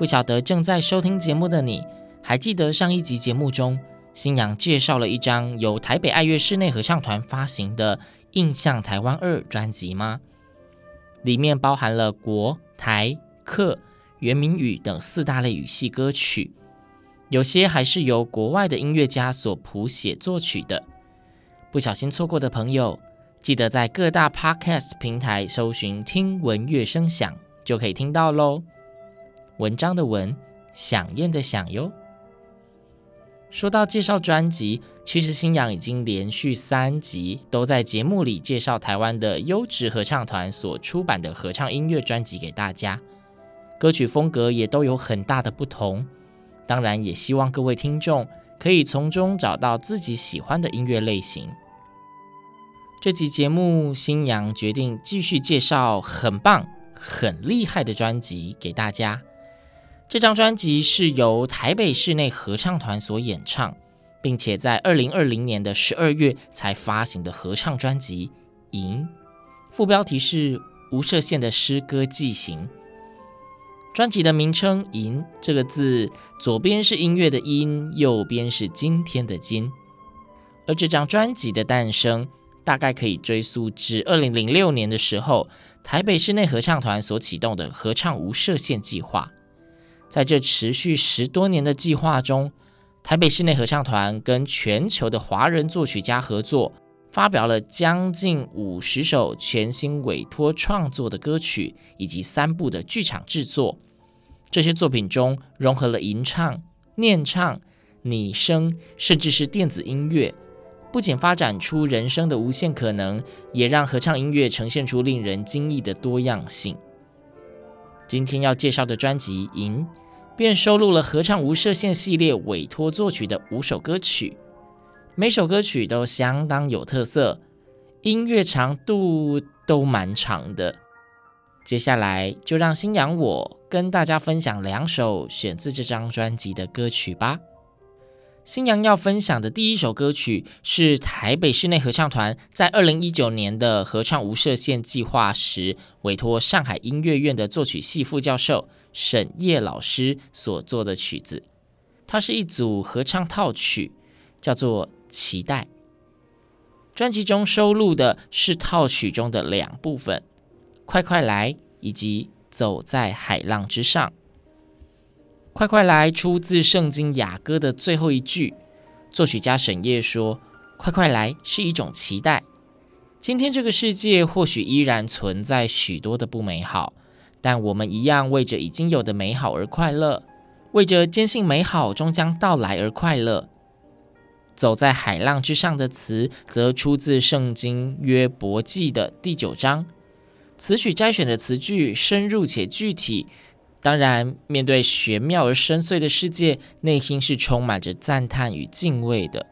不晓得正在收听节目的你，还记得上一集节目中，新阳介绍了一张由台北爱乐室内合唱团发行的《印象台湾二》专辑吗？里面包含了国、台、客、原民语等四大类语系歌曲，有些还是由国外的音乐家所谱写作曲的。不小心错过的朋友，记得在各大 Podcast 平台搜寻“听闻乐声响”，就可以听到喽。文章的文，饗宴的饗哟。说到介绍专辑，其实新阳已经连续三集都在节目里介绍台湾的优质合唱团所出版的合唱音乐专辑给大家，歌曲风格也都有很大的不同。当然，也希望各位听众可以从中找到自己喜欢的音乐类型。这集节目，新阳决定继续介绍很棒、很厉害的专辑给大家。这张专辑是由台北室内合唱团所演唱，并且在二零二零年的十二月才发行的合唱专辑《银》，副标题是“无设限的诗歌寄行”。专辑的名称“银”这个字，左边是音乐的音，右边是今天的今。而这张专辑的诞生，大概可以追溯至二零零六年的时候，台北室内合唱团所启动的合唱无设限计划。在这持续十多年的计划中，台北室内合唱团跟全球的华人作曲家合作，发表了将近五十首全新委托创作的歌曲，以及三部的剧场制作。这些作品中融合了吟唱、念唱、拟声，甚至是电子音乐，不仅发展出人声的无限可能，也让合唱音乐呈现出令人惊异的多样性。今天要介绍的专辑《银》，便收录了合唱无射线系列委托作曲的五首歌曲，每首歌曲都相当有特色，音乐长度都蛮长的。接下来就让新阳我跟大家分享两首选自这张专辑的歌曲吧。新娘要分享的第一首歌曲是台北室内合唱团在二零一九年的合唱无设限计划时，委托上海音乐院的作曲系副教授沈烨老师所做的曲子。它是一组合唱套曲，叫做《期待》。专辑中收录的是套曲中的两部分。快快来，以及走在海浪之上。快快来出自圣经雅歌的最后一句。作曲家沈烨说：“快快来是一种期待。今天这个世界或许依然存在许多的不美好，但我们一样为着已经有的美好而快乐，为着坚信美好终将到来而快乐。走在海浪之上的词，则出自圣经约伯记的第九章。”词曲摘选的词句深入且具体，当然，面对玄妙而深邃的世界，内心是充满着赞叹与敬畏的。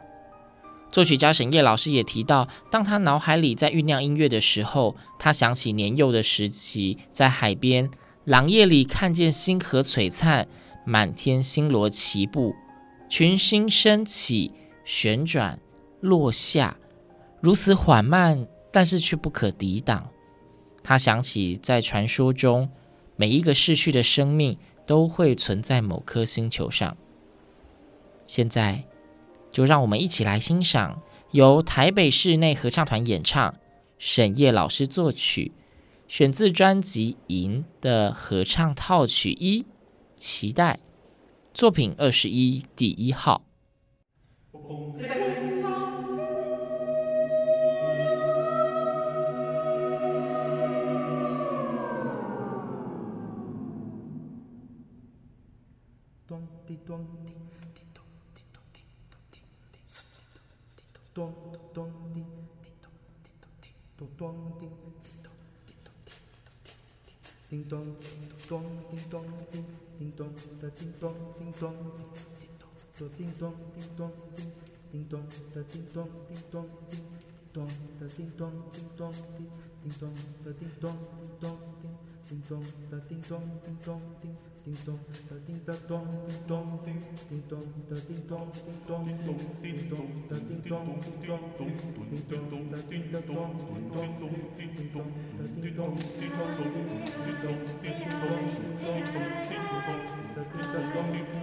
作曲家沈烨老师也提到，当他脑海里在酝酿音乐的时候，他想起年幼的时期，在海边朗夜里看见星河璀璨，满天星罗棋布，群星升起、旋转、落下，如此缓慢，但是却不可抵挡。他想起，在传说中，每一个逝去的生命都会存在某颗星球上。现在，就让我们一起来欣赏由台北室内合唱团演唱、沈烨老师作曲、选自专辑《银》的合唱套曲一《期待》，作品二十一第一号。Ding dong, dong, ding dong, ding, ding dong, the ding dong, ding dong, ding ding dong, the ding dong, ding dong, ding dong, the ding dong, ding dong, ding dong, the ding dong, dong. Ting tong, ta ting tong, ting tong, ting ting tong, ta ting ta tong, ting tong, ting ting tong, ta ting tong, ting tong, ting tong, ting tong, ta ting tong, ting tong, ting ting tong, ta ting ta tong, ting tong, ting ting tong, ta ting tong, ting tong, ting tong, ting tong, ting tong, ting tong, ting tong, ta ting ta tong, ting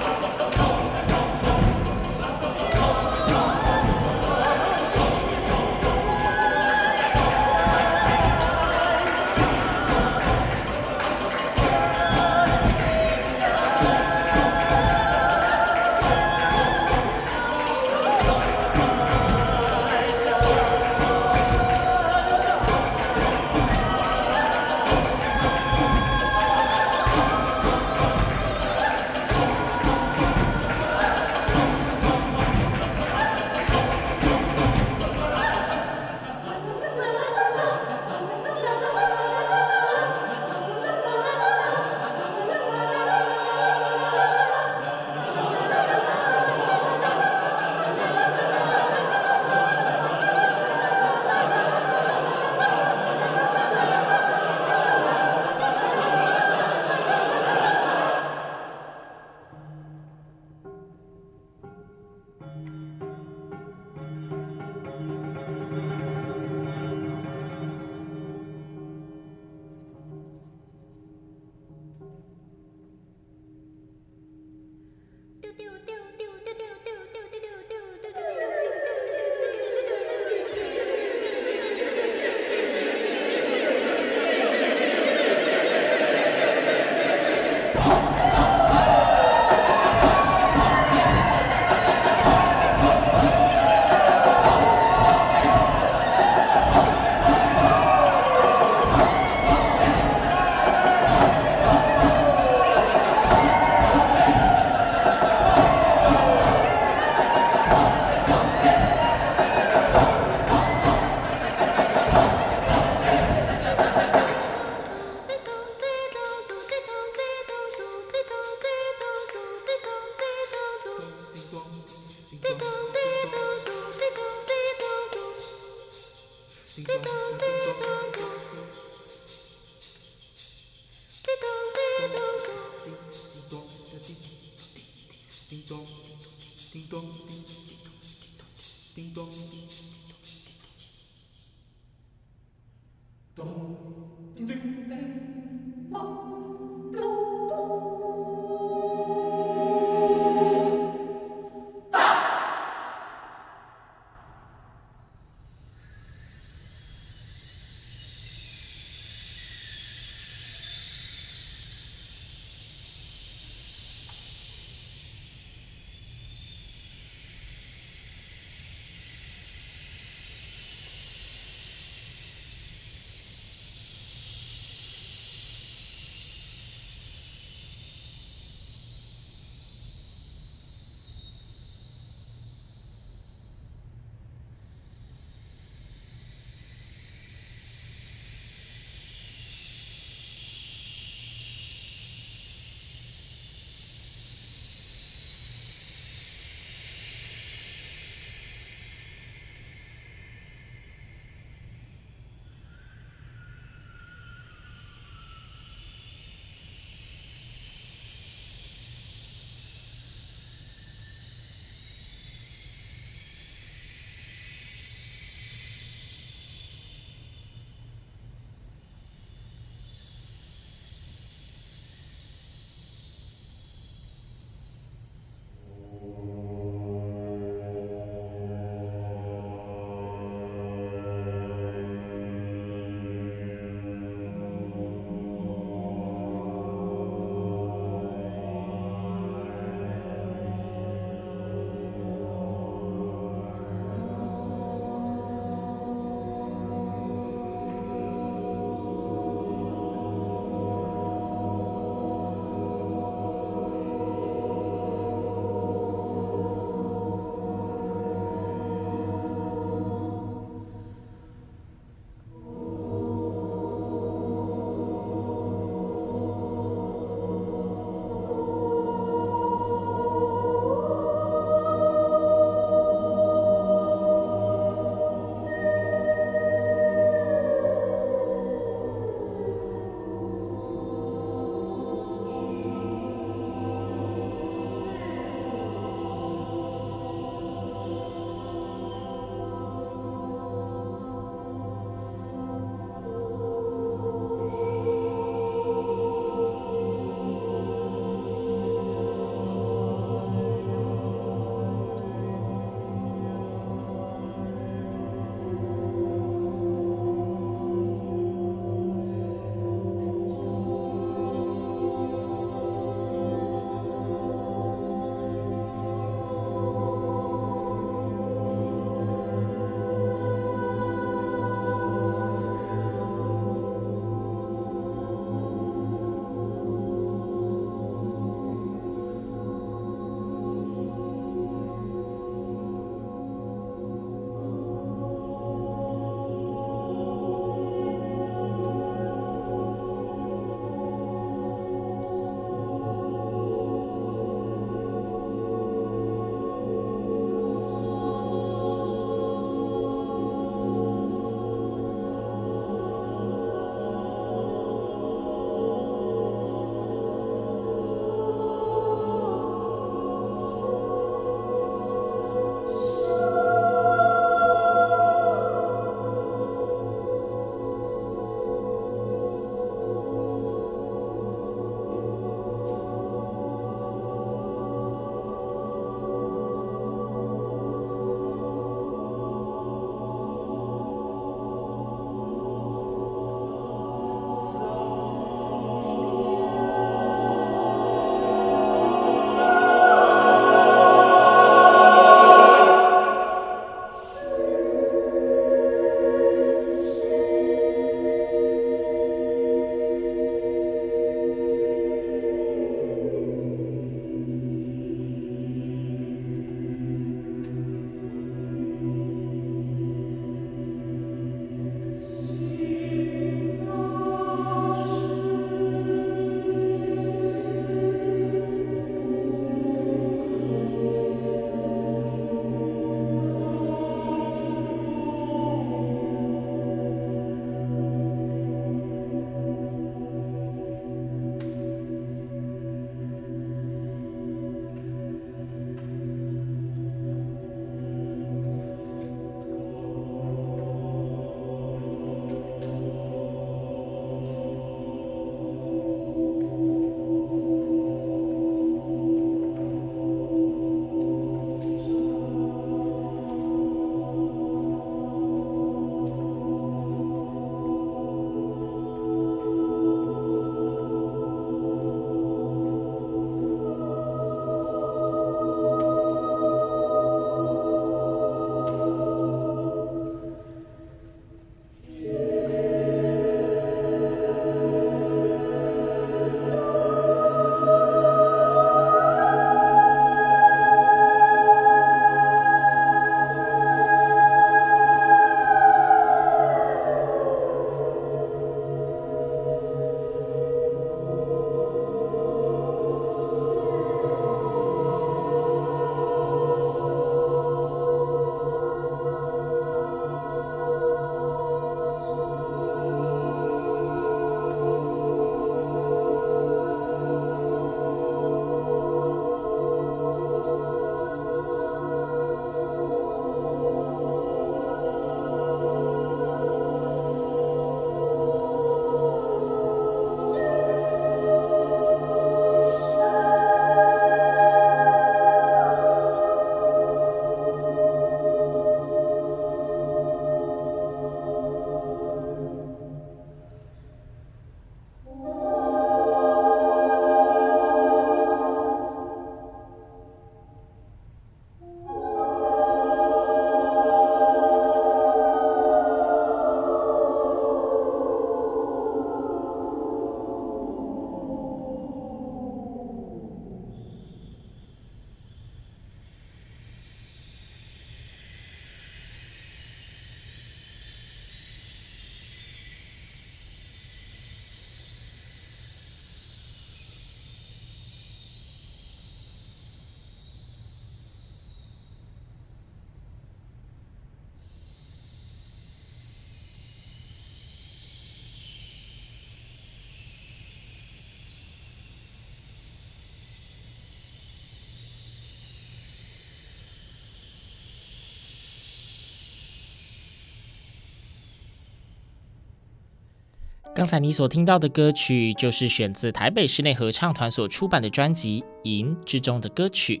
刚才你所听到的歌曲，就是选自台北室内合唱团所出版的专辑《银》之中的歌曲，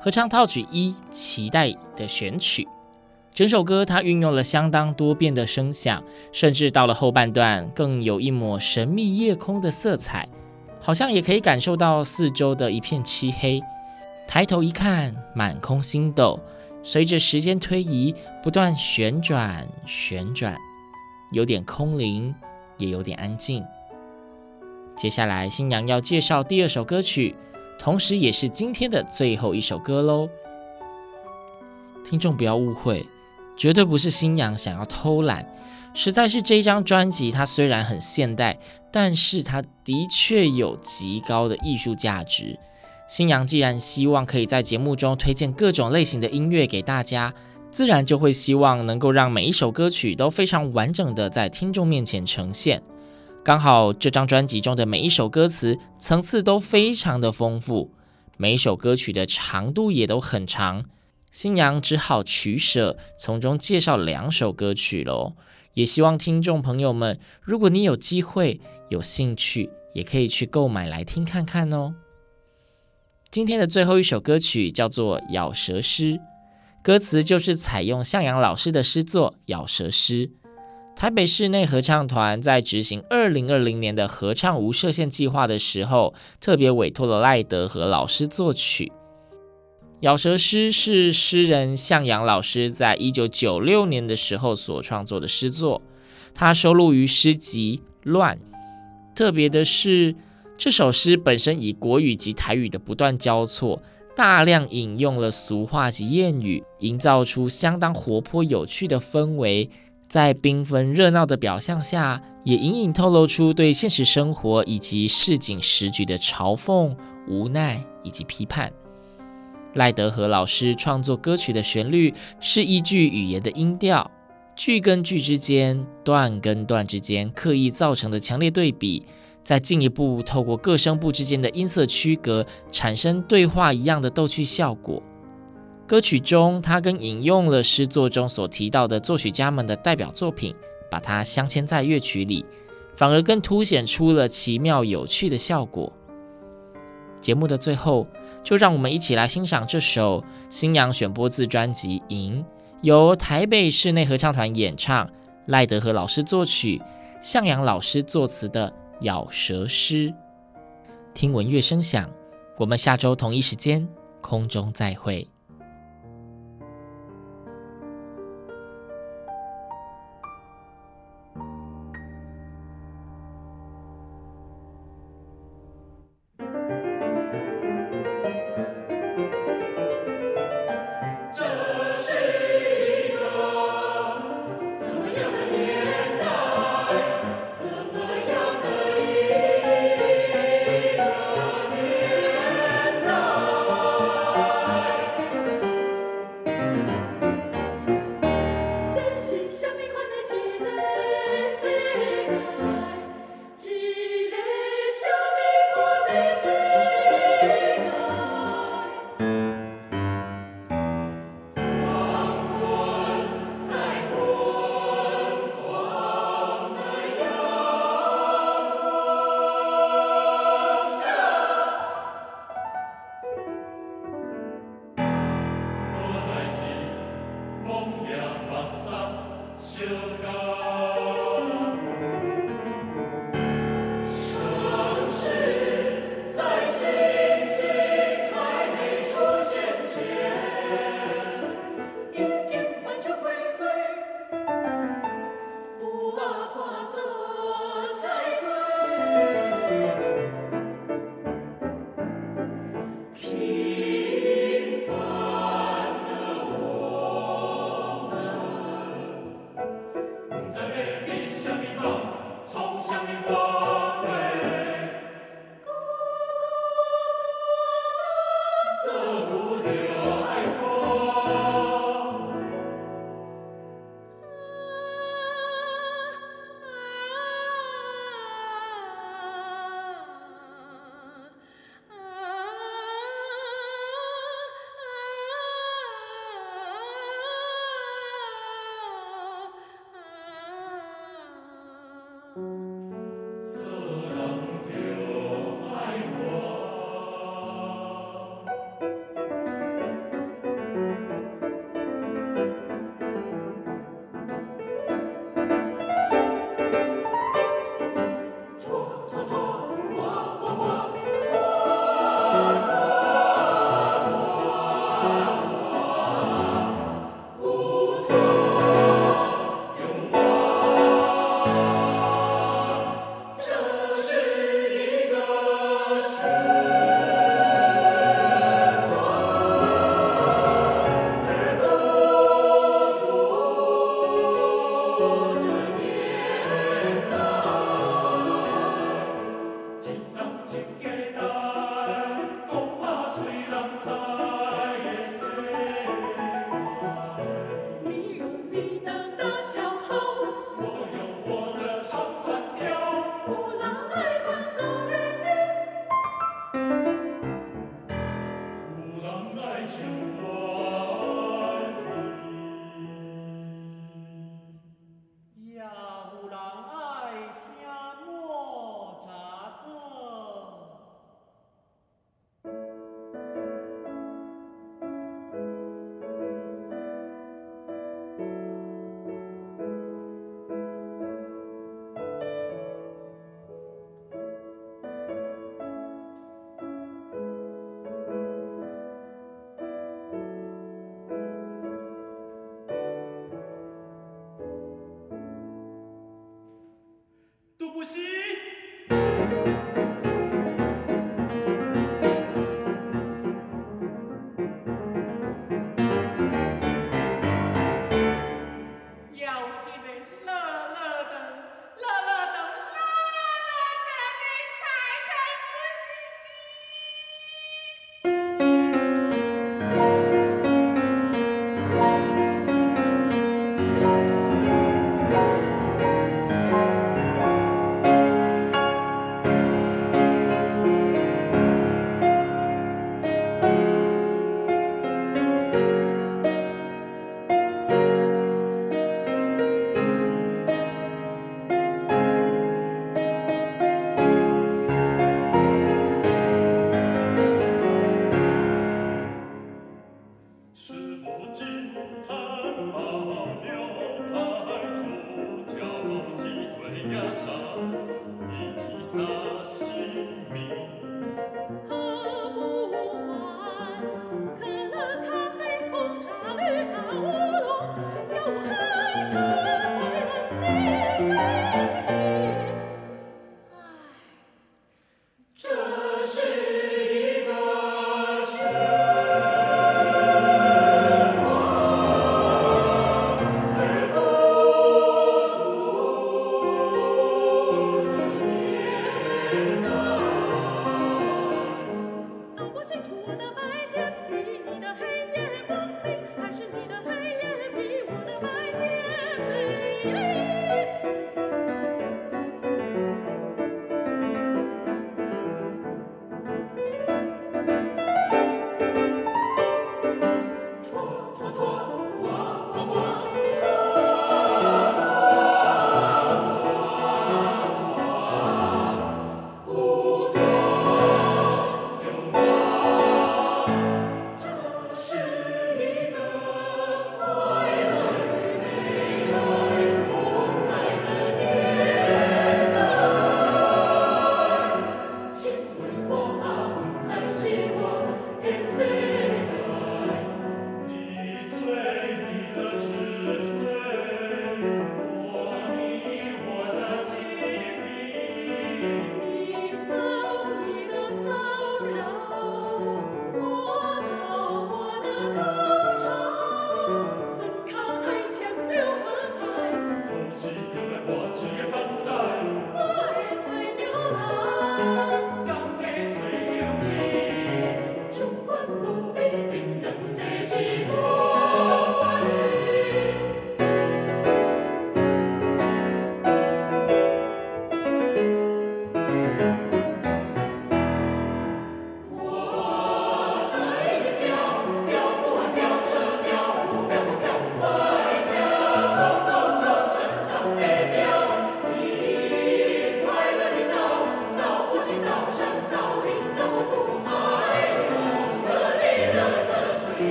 合唱套曲一《期待》的选曲。整首歌它运用了相当多变的声响，甚至到了后半段，更有一抹神秘夜空的色彩，好像也可以感受到四周的一片漆黑。抬头一看，满空星斗，随着时间推移，不断旋转旋转，有点空灵。也有点安静。接下来，新娘要介绍第二首歌曲，同时也是今天的最后一首歌喽。听众不要误会，绝对不是新娘想要偷懒，实在是这张专辑它虽然很现代，但是它的确有极高的艺术价值。新娘既然希望可以在节目中推荐各种类型的音乐给大家。自然就会希望能够让每一首歌曲都非常完整的在听众面前呈现。刚好这张专辑中的每一首歌词层次都非常的丰富，每一首歌曲的长度也都很长。新娘只好取舍，从中介绍两首歌曲喽。也希望听众朋友们，如果你有机会、有兴趣，也可以去购买来听看看哦。今天的最后一首歌曲叫做《咬舌诗》。歌词就是采用向阳老师的诗作《咬舌诗》。台北室内合唱团在执行二零二零年的合唱无设限计划的时候，特别委托了赖德和老师作曲。《咬舌诗》是诗人向阳老师在一九九六年的时候所创作的诗作，它收录于诗集《乱》。特别的是，这首诗本身以国语及台语的不断交错。大量引用了俗话及谚语，营造出相当活泼有趣的氛围。在缤纷热闹的表象下，也隐隐透露出对现实生活以及市井时局的嘲讽、无奈以及批判。赖德和老师创作歌曲的旋律是依据语言的音调，句跟句之间、段跟段之间刻意造成的强烈对比。再进一步透过各声部之间的音色区隔，产生对话一样的逗趣效果。歌曲中，他更引用了诗作中所提到的作曲家们的代表作品，把它镶嵌在乐曲里，反而更凸显出了奇妙有趣的效果。节目的最后，就让我们一起来欣赏这首新娘选播自专辑《银》，由台北室内合唱团演唱，赖德和老师作曲，向阳老师作词的。咬舌诗，听闻乐声响。我们下周同一时间空中再会。